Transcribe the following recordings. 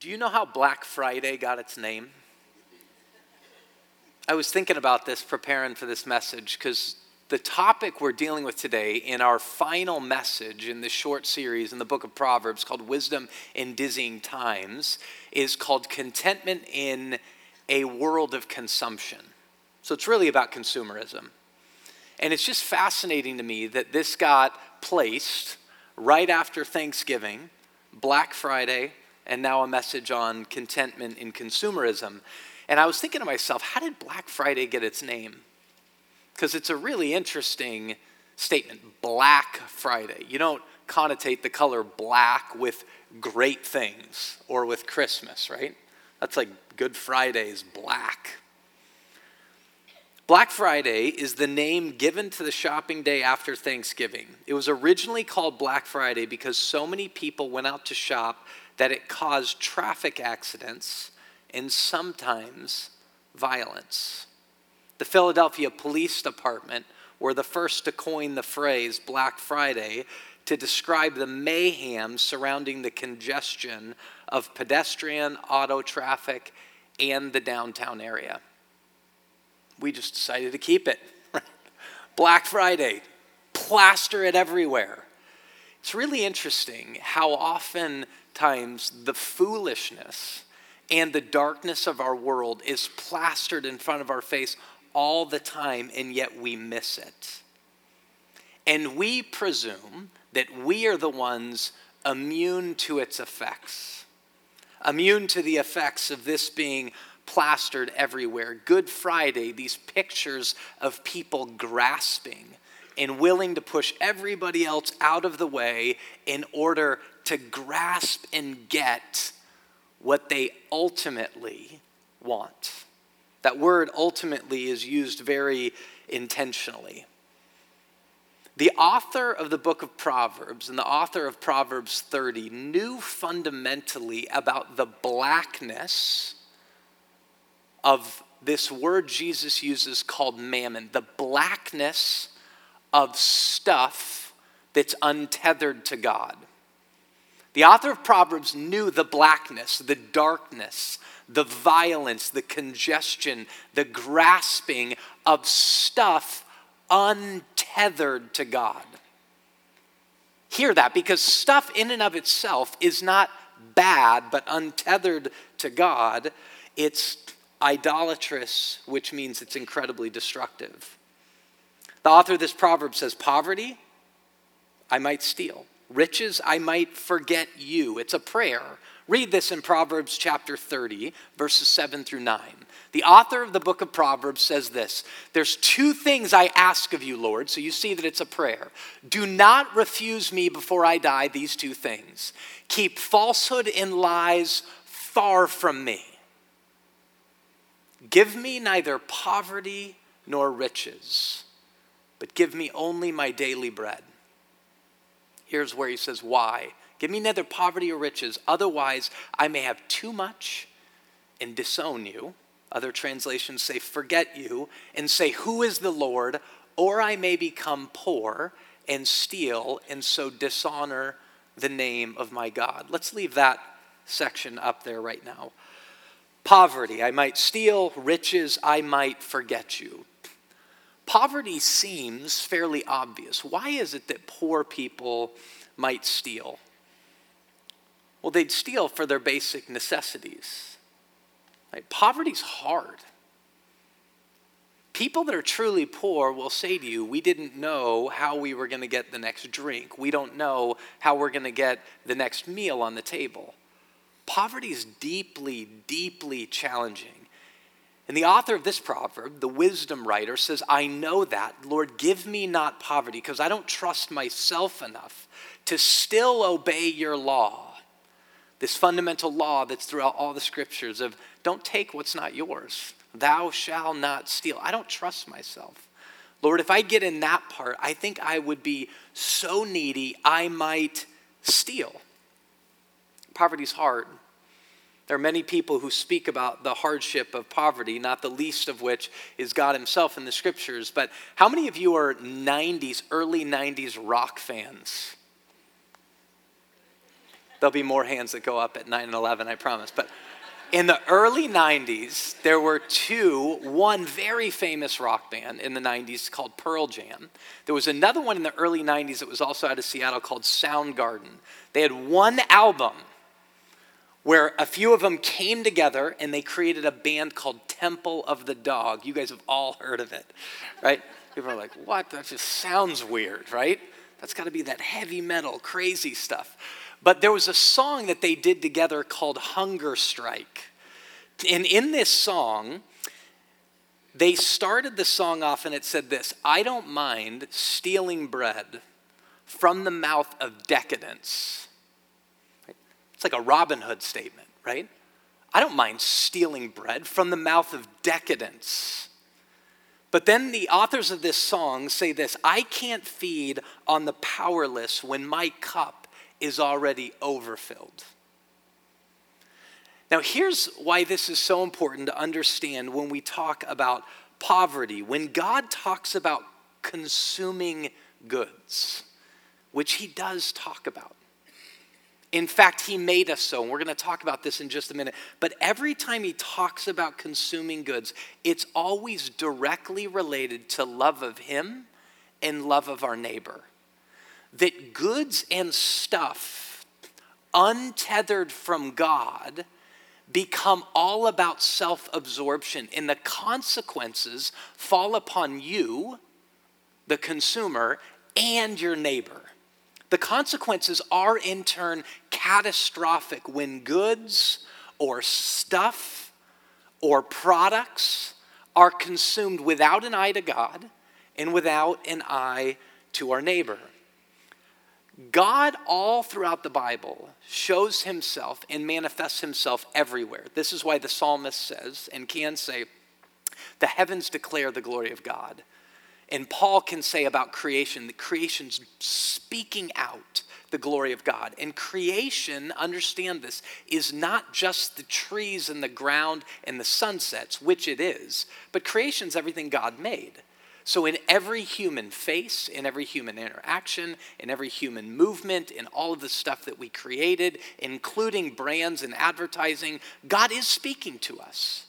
Do you know how Black Friday got its name? I was thinking about this preparing for this message because the topic we're dealing with today in our final message in this short series in the book of Proverbs called Wisdom in Dizzying Times is called Contentment in a World of Consumption. So it's really about consumerism. And it's just fascinating to me that this got placed right after Thanksgiving, Black Friday, and now a message on contentment in consumerism. And I was thinking to myself, how did Black Friday get its name? Because it's a really interesting statement Black Friday. You don't connotate the color black with great things or with Christmas, right? That's like Good Friday's black. Black Friday is the name given to the shopping day after Thanksgiving. It was originally called Black Friday because so many people went out to shop that it caused traffic accidents and sometimes violence. The Philadelphia Police Department were the first to coin the phrase Black Friday to describe the mayhem surrounding the congestion of pedestrian, auto traffic, and the downtown area. We just decided to keep it. Black Friday, plaster it everywhere. It's really interesting how often times the foolishness and the darkness of our world is plastered in front of our face all the time, and yet we miss it. And we presume that we are the ones immune to its effects, immune to the effects of this being plastered everywhere. Good Friday, these pictures of people grasping and willing to push everybody else out of the way in order to grasp and get what they ultimately want. That word ultimately is used very intentionally. The author of the book of Proverbs and the author of Proverbs 30 knew fundamentally about the blackness of this word Jesus uses called mammon, the blackness of stuff that's untethered to God. The author of Proverbs knew the blackness, the darkness, the violence, the congestion, the grasping of stuff untethered to God. Hear that because stuff in and of itself is not bad, but untethered to God, it's idolatrous, which means it's incredibly destructive. The author of this proverb says, Poverty, I might steal. Riches, I might forget you. It's a prayer. Read this in Proverbs chapter 30, verses 7 through 9. The author of the book of Proverbs says this There's two things I ask of you, Lord. So you see that it's a prayer. Do not refuse me before I die, these two things. Keep falsehood and lies far from me. Give me neither poverty nor riches, but give me only my daily bread. Here's where he says, Why? Give me neither poverty or riches, otherwise I may have too much and disown you. Other translations say, Forget you, and say, Who is the Lord? Or I may become poor and steal and so dishonor the name of my God. Let's leave that section up there right now. Poverty, I might steal, riches, I might forget you. Poverty seems fairly obvious. Why is it that poor people might steal? Well, they'd steal for their basic necessities. Right? Poverty's hard. People that are truly poor will say to you, We didn't know how we were going to get the next drink. We don't know how we're going to get the next meal on the table. Poverty is deeply, deeply challenging. And the author of this proverb, the wisdom writer, says, I know that. Lord, give me not poverty because I don't trust myself enough to still obey your law. This fundamental law that's throughout all the scriptures of don't take what's not yours. Thou shalt not steal. I don't trust myself. Lord, if I get in that part, I think I would be so needy I might steal. Poverty's hard. There are many people who speak about the hardship of poverty, not the least of which is God Himself in the scriptures. But how many of you are 90s, early 90s rock fans? There'll be more hands that go up at 9 and 11, I promise. But in the early 90s, there were two, one very famous rock band in the 90s called Pearl Jam. There was another one in the early 90s that was also out of Seattle called Soundgarden. They had one album where a few of them came together and they created a band called Temple of the Dog. You guys have all heard of it, right? People are like, what? That just sounds weird, right? That's got to be that heavy metal, crazy stuff. But there was a song that they did together called Hunger Strike. And in this song, they started the song off and it said this I don't mind stealing bread from the mouth of decadence. It's like a Robin Hood statement, right? I don't mind stealing bread from the mouth of decadence. But then the authors of this song say this I can't feed on the powerless when my cup is already overfilled. Now, here's why this is so important to understand when we talk about poverty. When God talks about consuming goods, which He does talk about, in fact, he made us so, and we're going to talk about this in just a minute. But every time he talks about consuming goods, it's always directly related to love of him and love of our neighbor. That goods and stuff, untethered from God, become all about self absorption, and the consequences fall upon you, the consumer, and your neighbor. The consequences are in turn catastrophic when goods or stuff or products are consumed without an eye to God and without an eye to our neighbor. God, all throughout the Bible, shows himself and manifests himself everywhere. This is why the psalmist says and can say, The heavens declare the glory of God. And Paul can say about creation that creation's speaking out the glory of God. And creation, understand this, is not just the trees and the ground and the sunsets, which it is, but creation's everything God made. So, in every human face, in every human interaction, in every human movement, in all of the stuff that we created, including brands and advertising, God is speaking to us.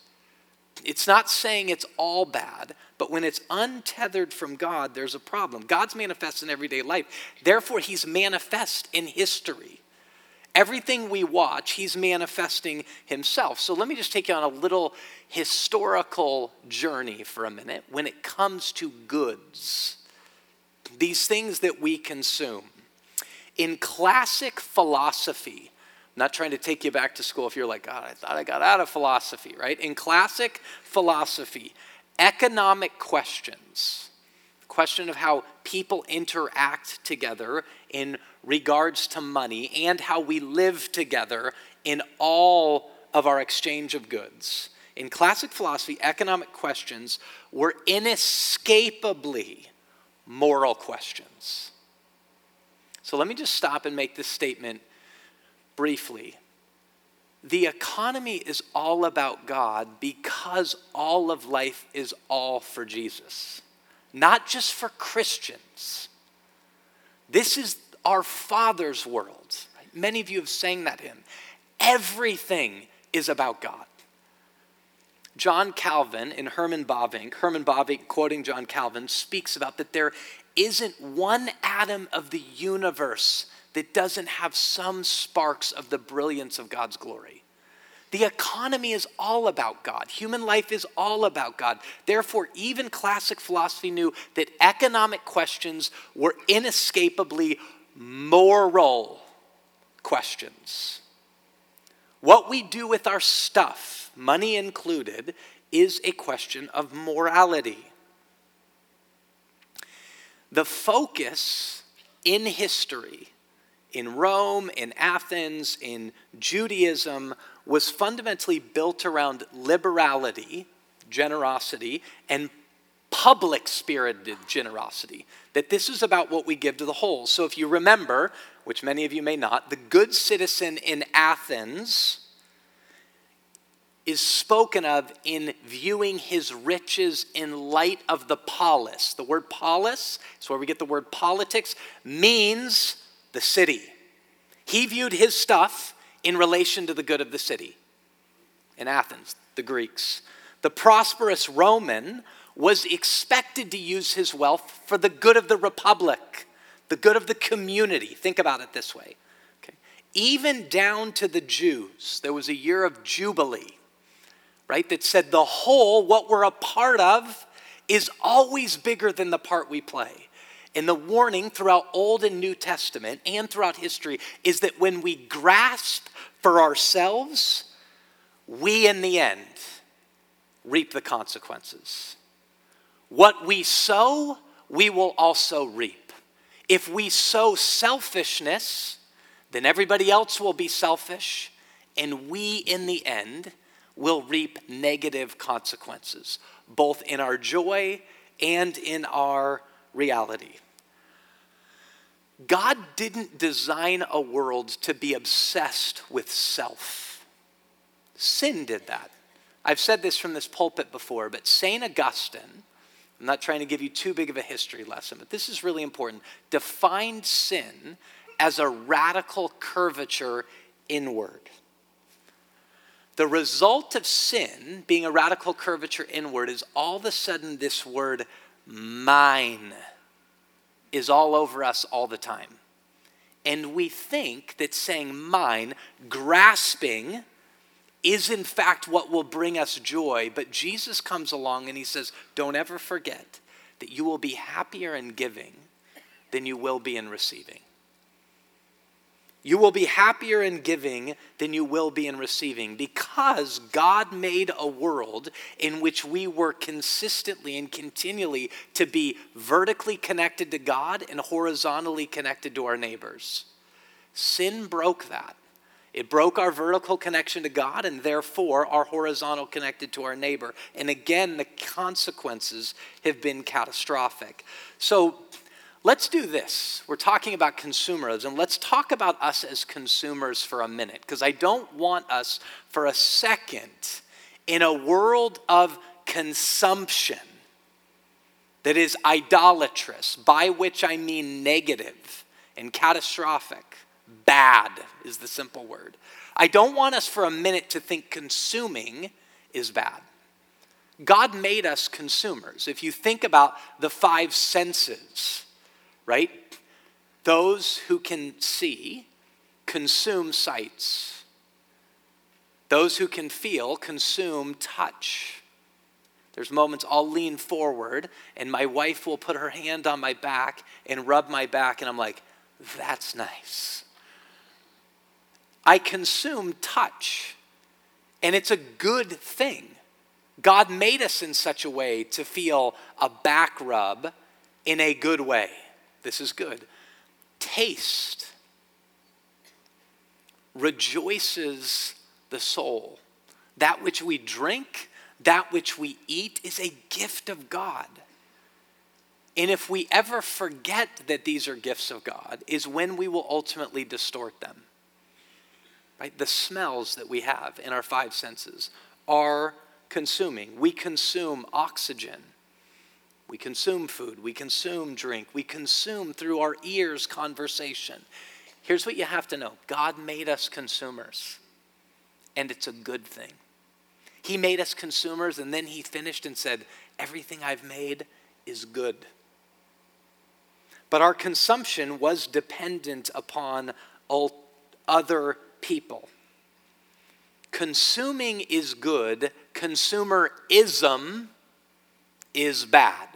It's not saying it's all bad, but when it's untethered from God, there's a problem. God's manifest in everyday life. Therefore, He's manifest in history. Everything we watch, He's manifesting Himself. So let me just take you on a little historical journey for a minute when it comes to goods, these things that we consume. In classic philosophy, not trying to take you back to school if you're like, God, I thought I got out of philosophy, right? In classic philosophy, economic questions, the question of how people interact together in regards to money and how we live together in all of our exchange of goods. In classic philosophy, economic questions were inescapably moral questions. So let me just stop and make this statement briefly. The economy is all about God because all of life is all for Jesus, not just for Christians. This is our Father's world. Right? Many of you have sang that hymn. Everything is about God. John Calvin in Herman Bavinck, Herman Bavinck quoting John Calvin, speaks about that there isn't one atom of the universe that doesn't have some sparks of the brilliance of God's glory. The economy is all about God. Human life is all about God. Therefore, even classic philosophy knew that economic questions were inescapably moral questions. What we do with our stuff, money included, is a question of morality. The focus in history in Rome, in Athens, in Judaism was fundamentally built around liberality, generosity, and public spirited generosity. That this is about what we give to the whole. So if you remember, which many of you may not, the good citizen in Athens is spoken of in viewing his riches in light of the polis. The word polis is where we get the word politics, means the city. He viewed his stuff in relation to the good of the city. In Athens, the Greeks. The prosperous Roman was expected to use his wealth for the good of the republic, the good of the community. Think about it this way. Okay. Even down to the Jews, there was a year of Jubilee, right, that said the whole, what we're a part of, is always bigger than the part we play. And the warning throughout Old and New Testament and throughout history is that when we grasp for ourselves, we in the end reap the consequences. What we sow, we will also reap. If we sow selfishness, then everybody else will be selfish, and we in the end will reap negative consequences, both in our joy and in our reality. God didn't design a world to be obsessed with self. Sin did that. I've said this from this pulpit before, but St. Augustine, I'm not trying to give you too big of a history lesson, but this is really important, defined sin as a radical curvature inward. The result of sin being a radical curvature inward is all of a sudden this word mine is all over us all the time. And we think that saying mine, grasping, is in fact what will bring us joy. But Jesus comes along and he says, Don't ever forget that you will be happier in giving than you will be in receiving. You will be happier in giving than you will be in receiving because God made a world in which we were consistently and continually to be vertically connected to God and horizontally connected to our neighbors. Sin broke that. It broke our vertical connection to God and therefore our horizontal connected to our neighbor. And again, the consequences have been catastrophic. So let's do this. We're talking about consumerism. Let's talk about us as consumers for a minute because I don't want us for a second in a world of consumption that is idolatrous, by which I mean negative and catastrophic Bad is the simple word. I don't want us for a minute to think consuming is bad. God made us consumers. If you think about the five senses, right? Those who can see consume sights. Those who can feel consume touch. There's moments I'll lean forward and my wife will put her hand on my back and rub my back, and I'm like, that's nice. I consume touch, and it's a good thing. God made us in such a way to feel a back rub in a good way. This is good. Taste rejoices the soul. That which we drink, that which we eat, is a gift of God. And if we ever forget that these are gifts of God, is when we will ultimately distort them right? The smells that we have in our five senses are consuming. We consume oxygen. We consume food. We consume drink. We consume through our ears conversation. Here's what you have to know God made us consumers, and it's a good thing. He made us consumers, and then He finished and said, Everything I've made is good. But our consumption was dependent upon other people. Consuming is good, consumerism is bad.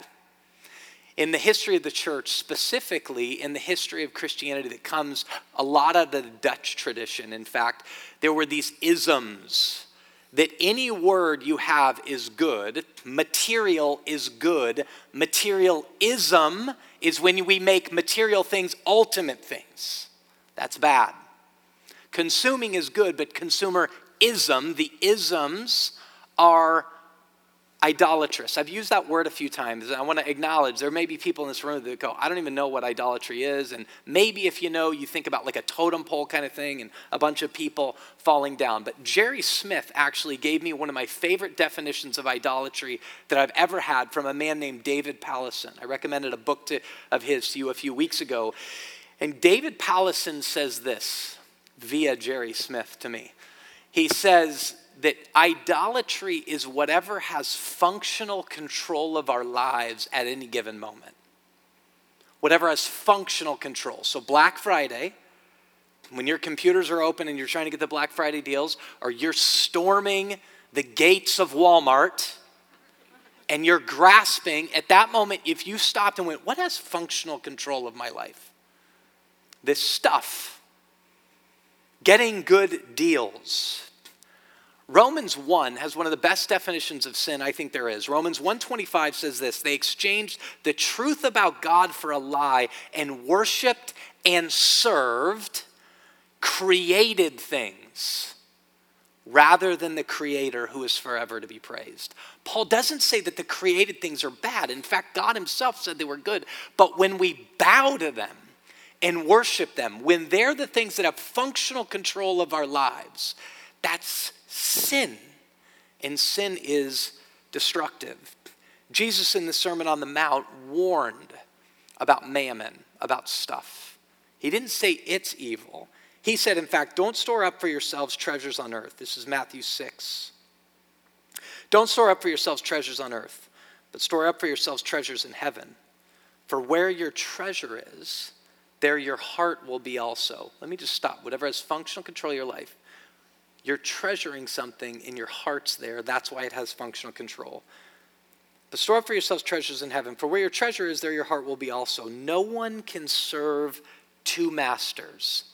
In the history of the church, specifically in the history of Christianity, that comes a lot of the Dutch tradition. In fact, there were these isms that any word you have is good, material is good, materialism is when we make material things ultimate things. That's bad. Consuming is good, but consumerism, the isms are idolatrous. I've used that word a few times, I want to acknowledge there may be people in this room that go, I don't even know what idolatry is. And maybe if you know, you think about like a totem pole kind of thing and a bunch of people falling down. But Jerry Smith actually gave me one of my favorite definitions of idolatry that I've ever had from a man named David Powlison. I recommended a book to, of his to you a few weeks ago. And David Powlison says this via Jerry Smith to me. He says that idolatry is whatever has functional control of our lives at any given moment. Whatever has functional control. So, Black Friday, when your computers are open and you're trying to get the Black Friday deals, or you're storming the gates of Walmart and you're grasping, at that moment, if you stopped and went, What has functional control of my life? This stuff. Getting good deals. Romans 1 has one of the best definitions of sin I think there is. Romans 125 says this, they exchanged the truth about God for a lie and worshiped and served created things rather than the creator who is forever to be praised. Paul doesn't say that the created things are bad. In fact, God himself said they were good. But when we bow to them and worship them, when they're the things that have functional control of our lives, that's sin. And sin is destructive. Jesus in the Sermon on the Mount warned about mammon, about stuff. He didn't say it's evil. He said, in fact, don't store up for yourselves treasures on earth. This is Matthew 6. Don't store up for yourselves treasures on earth, but store up for yourselves treasures in heaven. For where your treasure is, there your heart will be also. Let me just stop. Whatever has functional control of your life, you're treasuring something in your heart's there. That's why it has functional control. But store up for yourselves treasures in heaven. For where your treasure is, there your heart will be also. No one can serve two masters.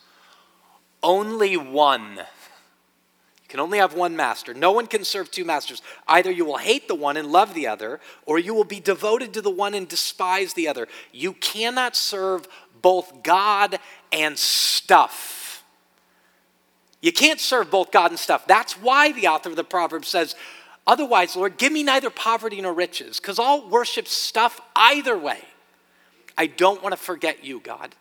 Only one. You can only have one master. No one can serve two masters. Either you will hate the one and love the other, or you will be devoted to the one and despise the other. You cannot serve both God and stuff. You can't serve both God and stuff. That's why the author of the proverb says, Otherwise, Lord, give me neither poverty nor riches, because I'll worship stuff either way. I don't want to forget you, God.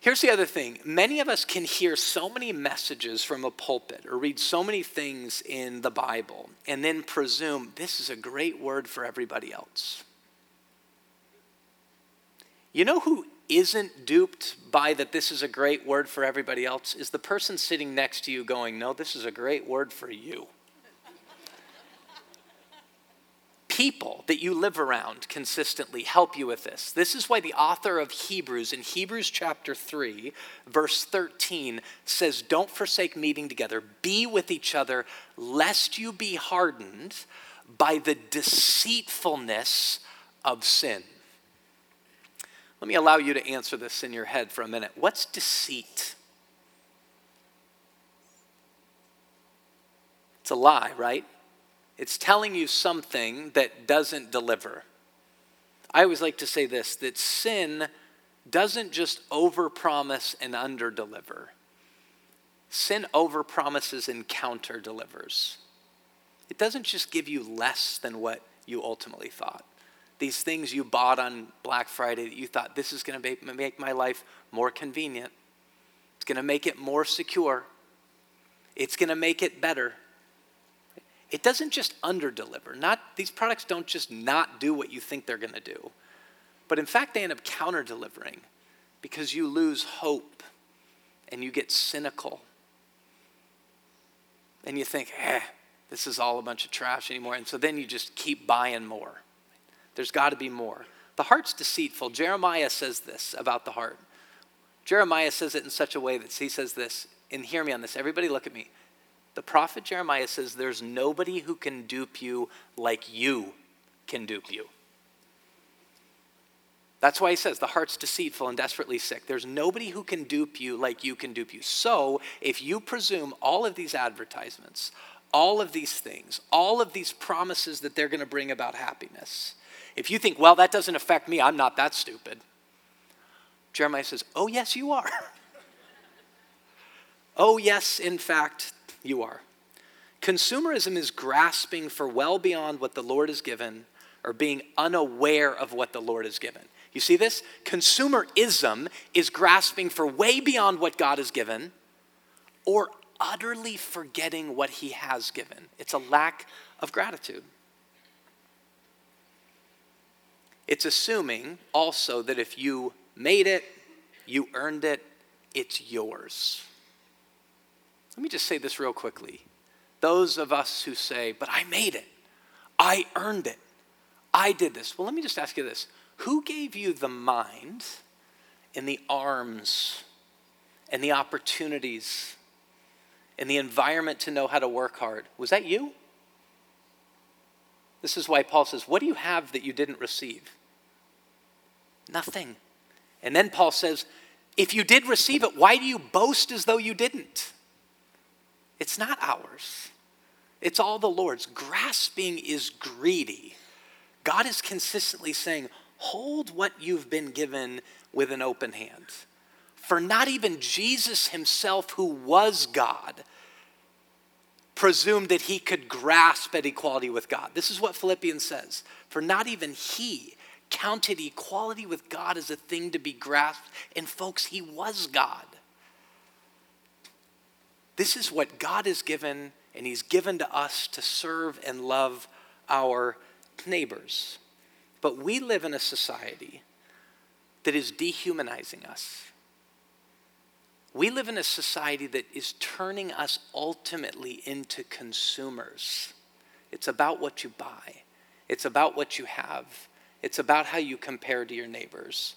Here's the other thing many of us can hear so many messages from a pulpit or read so many things in the Bible and then presume this is a great word for everybody else. You know who isn't duped by that this is a great word for everybody else is the person sitting next to you going, No, this is a great word for you. people that you live around consistently help you with this. This is why the author of Hebrews, in Hebrews chapter 3, verse 13, says, Don't forsake meeting together, be with each other, lest you be hardened by the deceitfulness of sin. Let me allow you to answer this in your head for a minute. What's deceit? It's a lie, right? It's telling you something that doesn't deliver. I always like to say this that sin doesn't just overpromise and underdeliver. Sin overpromises and counter delivers. It doesn't just give you less than what you ultimately thought. These things you bought on Black Friday that you thought this is going to make my life more convenient, it's going to make it more secure, it's going to make it better it doesn't just underdeliver. Not these products don't just not do what you think they're going to do. But in fact, they end up counter delivering because you lose hope and you get cynical. And you think, eh, this is all a bunch of trash anymore. And so then you just keep buying more. There's got to be more. The heart's deceitful. Jeremiah says this about the heart. Jeremiah says it in such a way that he says this, and hear me on this. Everybody look at me. The prophet Jeremiah says, There's nobody who can dupe you like you can dupe you. That's why he says the heart's deceitful and desperately sick. There's nobody who can dupe you like you can dupe you. So if you presume all of these advertisements, all of these things, all of these promises that they're going to bring about happiness, if you think, well, that doesn't affect me, I'm not that stupid, Jeremiah says, oh, yes, you are. oh, yes, in fact, you are. Consumerism is grasping for well beyond what the Lord has given or being unaware of what the Lord has given. You see this? Consumerism is grasping for way beyond what God has given or utterly forgetting what He has given. It's a lack of gratitude. It's assuming also that if you made it, you earned it, it's yours. Let me just say this real quickly. Those of us who say, but I made it, I earned it, I did this. Well, let me just ask you this Who gave you the mind and the arms and the opportunities and the environment to know how to work hard? Was that you? This is why Paul says, What do you have that you didn't receive? Nothing. And then Paul says, If you did receive it, why do you boast as though you didn't? It's not ours, it's all the Lord's. Grasping is greedy. God is consistently saying, hold what you've been given with an open hand. For not even Jesus himself, who was God, presumed that he could grasp at equality with God. This is what Philippians says. For not even he counted equality with God as a thing to be grasped. And folks, he was God. This is what God has given, and he's given to us to serve and love our neighbors. But we live in a society that is dehumanizing us. We live in a society that is turning us ultimately into consumers. It's about what you buy, it's about what you have, it's about how you compare to your neighbors.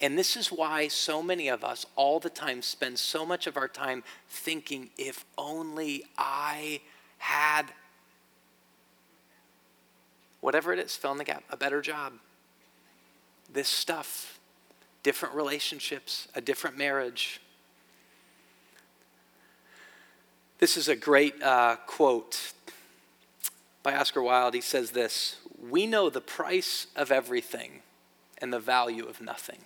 And this is why so many of us all the time spend so much of our time thinking, if only I had whatever it is, fill in the gap, a better job, this stuff, different relationships, a different marriage. This is a great uh, quote by Oscar Wilde. He says this We know the price of everything and the value of nothing.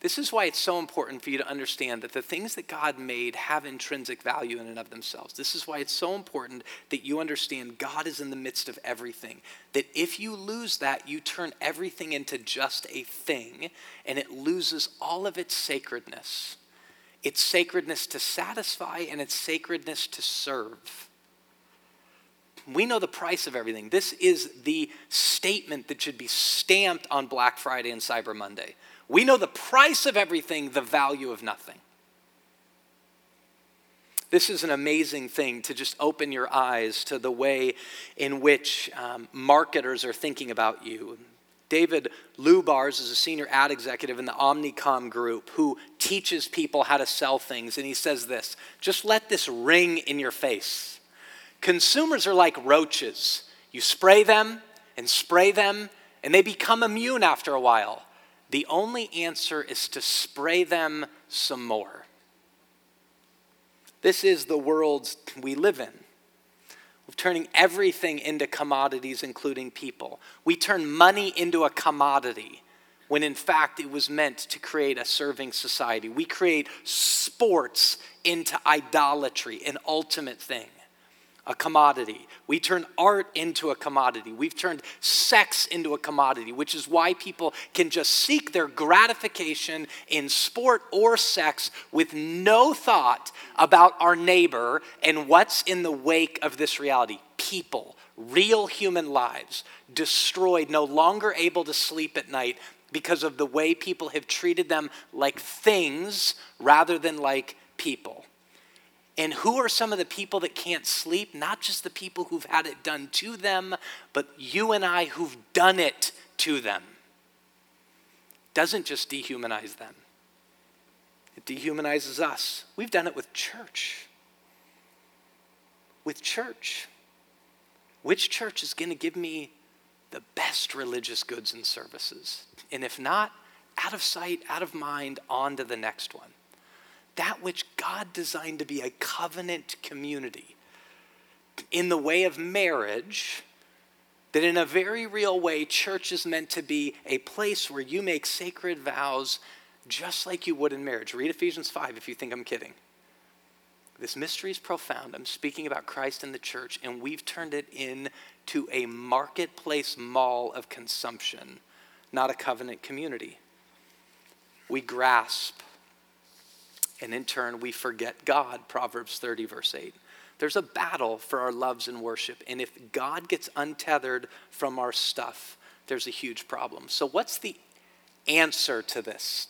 This is why it's so important for you to understand that the things that God made have intrinsic value in and of themselves. This is why it's so important that you understand God is in the midst of everything. That if you lose that, you turn everything into just a thing and it loses all of its sacredness. Its sacredness to satisfy and its sacredness to serve. We know the price of everything. This is the statement that should be stamped on Black Friday and Cyber Monday. We know the price of everything, the value of nothing. This is an amazing thing to just open your eyes to the way in which um, marketers are thinking about you. David Lubars is a senior ad executive in the Omnicom group who teaches people how to sell things. And he says this just let this ring in your face. Consumers are like roaches. You spray them and spray them, and they become immune after a while. The only answer is to spray them some more. This is the world we live in. We're turning everything into commodities, including people. We turn money into a commodity when in fact it was meant to create a serving society. We create sports into idolatry, an ultimate thing a commodity. We turn art into a commodity. We've turned sex into a commodity, which is why people can just seek their gratification in sport or sex with no thought about our neighbor and what's in the wake of this reality. People, real human lives, destroyed, no longer able to sleep at night because of the way people have treated them like things rather than like people. And who are some of the people that can't sleep? Not just the people who've had it done to them, but you and I who've done it to them. Doesn't just dehumanize them, it dehumanizes us. We've done it with church. With church. Which church is going to give me the best religious goods and services? And if not, out of sight, out of mind, on to the next one that which God designed to be a covenant community in the way of marriage, that in a very real way, church is meant to be a place where you make sacred vows just like you would in marriage. Read Ephesians 5 if you think I'm kidding. This mystery is profound. I'm speaking about Christ and the church, and we've turned it into a marketplace mall of consumption, not a covenant community. We grasp and in turn, we forget God, Proverbs 30, verse 8. There's a battle for our loves and worship. And if God gets untethered from our stuff, there's a huge problem. So, what's the answer to this?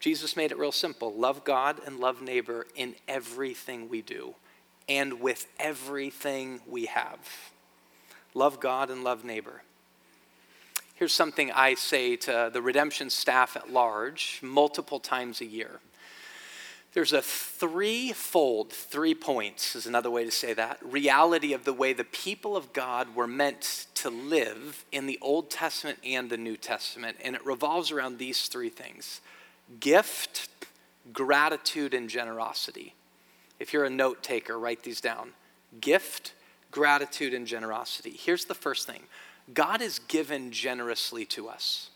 Jesus made it real simple love God and love neighbor in everything we do and with everything we have. Love God and love neighbor. Here's something I say to the redemption staff at large multiple times a year. There's a threefold, three points is another way to say that, reality of the way the people of God were meant to live in the Old Testament and the New Testament. And it revolves around these three things gift, gratitude, and generosity. If you're a note taker, write these down gift, gratitude, and generosity. Here's the first thing God has given generously to us.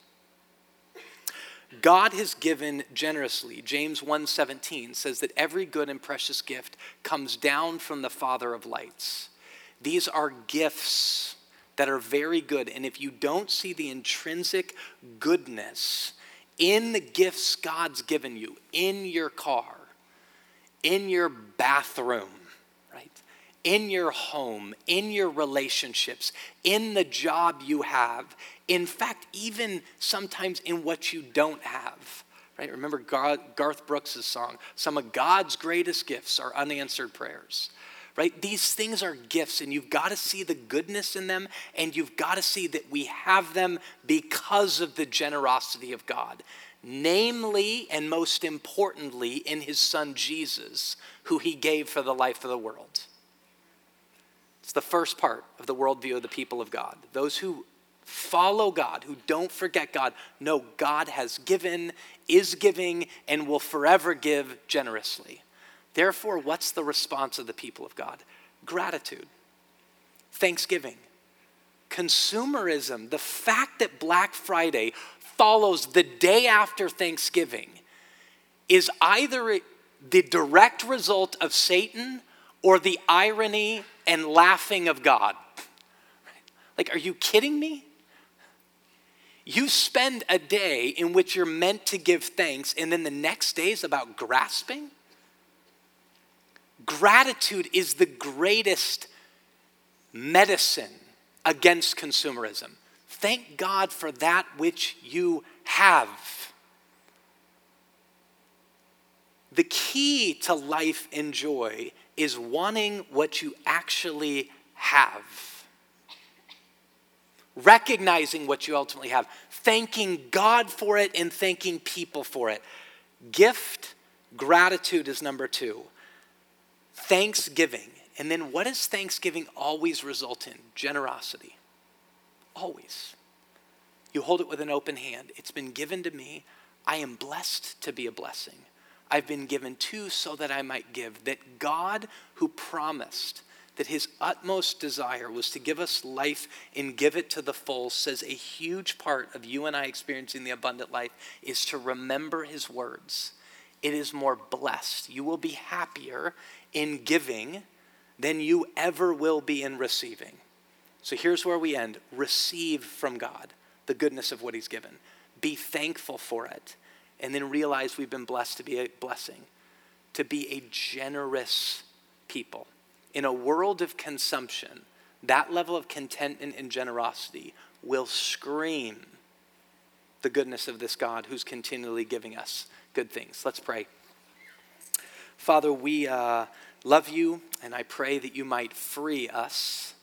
God has given generously. James 1:17 says that every good and precious gift comes down from the Father of lights. These are gifts that are very good and if you don't see the intrinsic goodness in the gifts God's given you, in your car, in your bathroom, right? In your home, in your relationships, in the job you have, in fact, even sometimes in what you don't have. Right? Remember Garth Brooks' song, some of God's greatest gifts are unanswered prayers. Right? These things are gifts, and you've got to see the goodness in them, and you've got to see that we have them because of the generosity of God. Namely, and most importantly, in his son Jesus, who he gave for the life of the world. It's the first part of the worldview of the people of God. Those who follow God, who don't forget God, know God has given, is giving, and will forever give generously. Therefore, what's the response of the people of God? Gratitude, thanksgiving, consumerism, the fact that Black Friday follows the day after Thanksgiving is either the direct result of Satan or the irony and laughing of God. Like, are you kidding me? You spend a day in which you're meant to give thanks, and then the next day is about grasping? Gratitude is the greatest medicine against consumerism. Thank God for that which you have. The key to life and joy is wanting what you actually have recognizing what you ultimately have, thanking God for it, and thanking people for it. Gift, gratitude is number two. Thanksgiving. And then what does thanksgiving always result in? Generosity. Always. You hold it with an open hand. It's been given to me. I am blessed to be a blessing. I've been given to so that I might give. That God, who promised that his utmost desire was to give us life and give it to the full, says a huge part of you and I experiencing the abundant life is to remember his words. It is more blessed. You will be happier in giving than you ever will be in receiving. So here's where we end receive from God the goodness of what he's given, be thankful for it, and then realize we've been blessed to be a blessing, to be a generous people in a world of consumption, that level of contentment and generosity will scream the goodness of this God who's continually giving us good things. Let's pray. Father, we uh, love you, and I pray that you might free us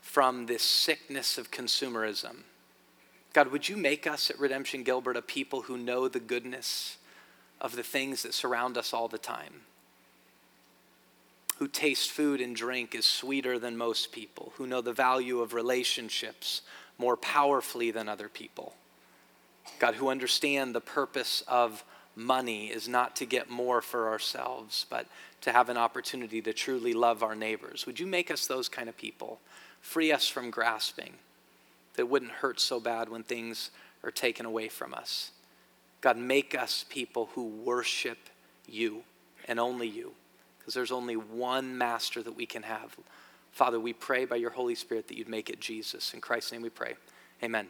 from this sickness of consumerism. God, would you make us at Redemption Gilbert a people who know the goodness of the things that surround us all the time? who taste food and drink is sweeter than most people, who know the value of relationships more powerfully than other people. God, who understand the purpose of money is not to get more for ourselves, but to have an opportunity to truly love our neighbors. Would you make us those kind of people? Free us from grasping that wouldn't hurt so bad when things are taken away from us. God, make us people who worship you and only you because there's only one master that we can have. Father, we pray by your Holy Spirit that you'd make it Jesus. In Christ's name we pray. Amen.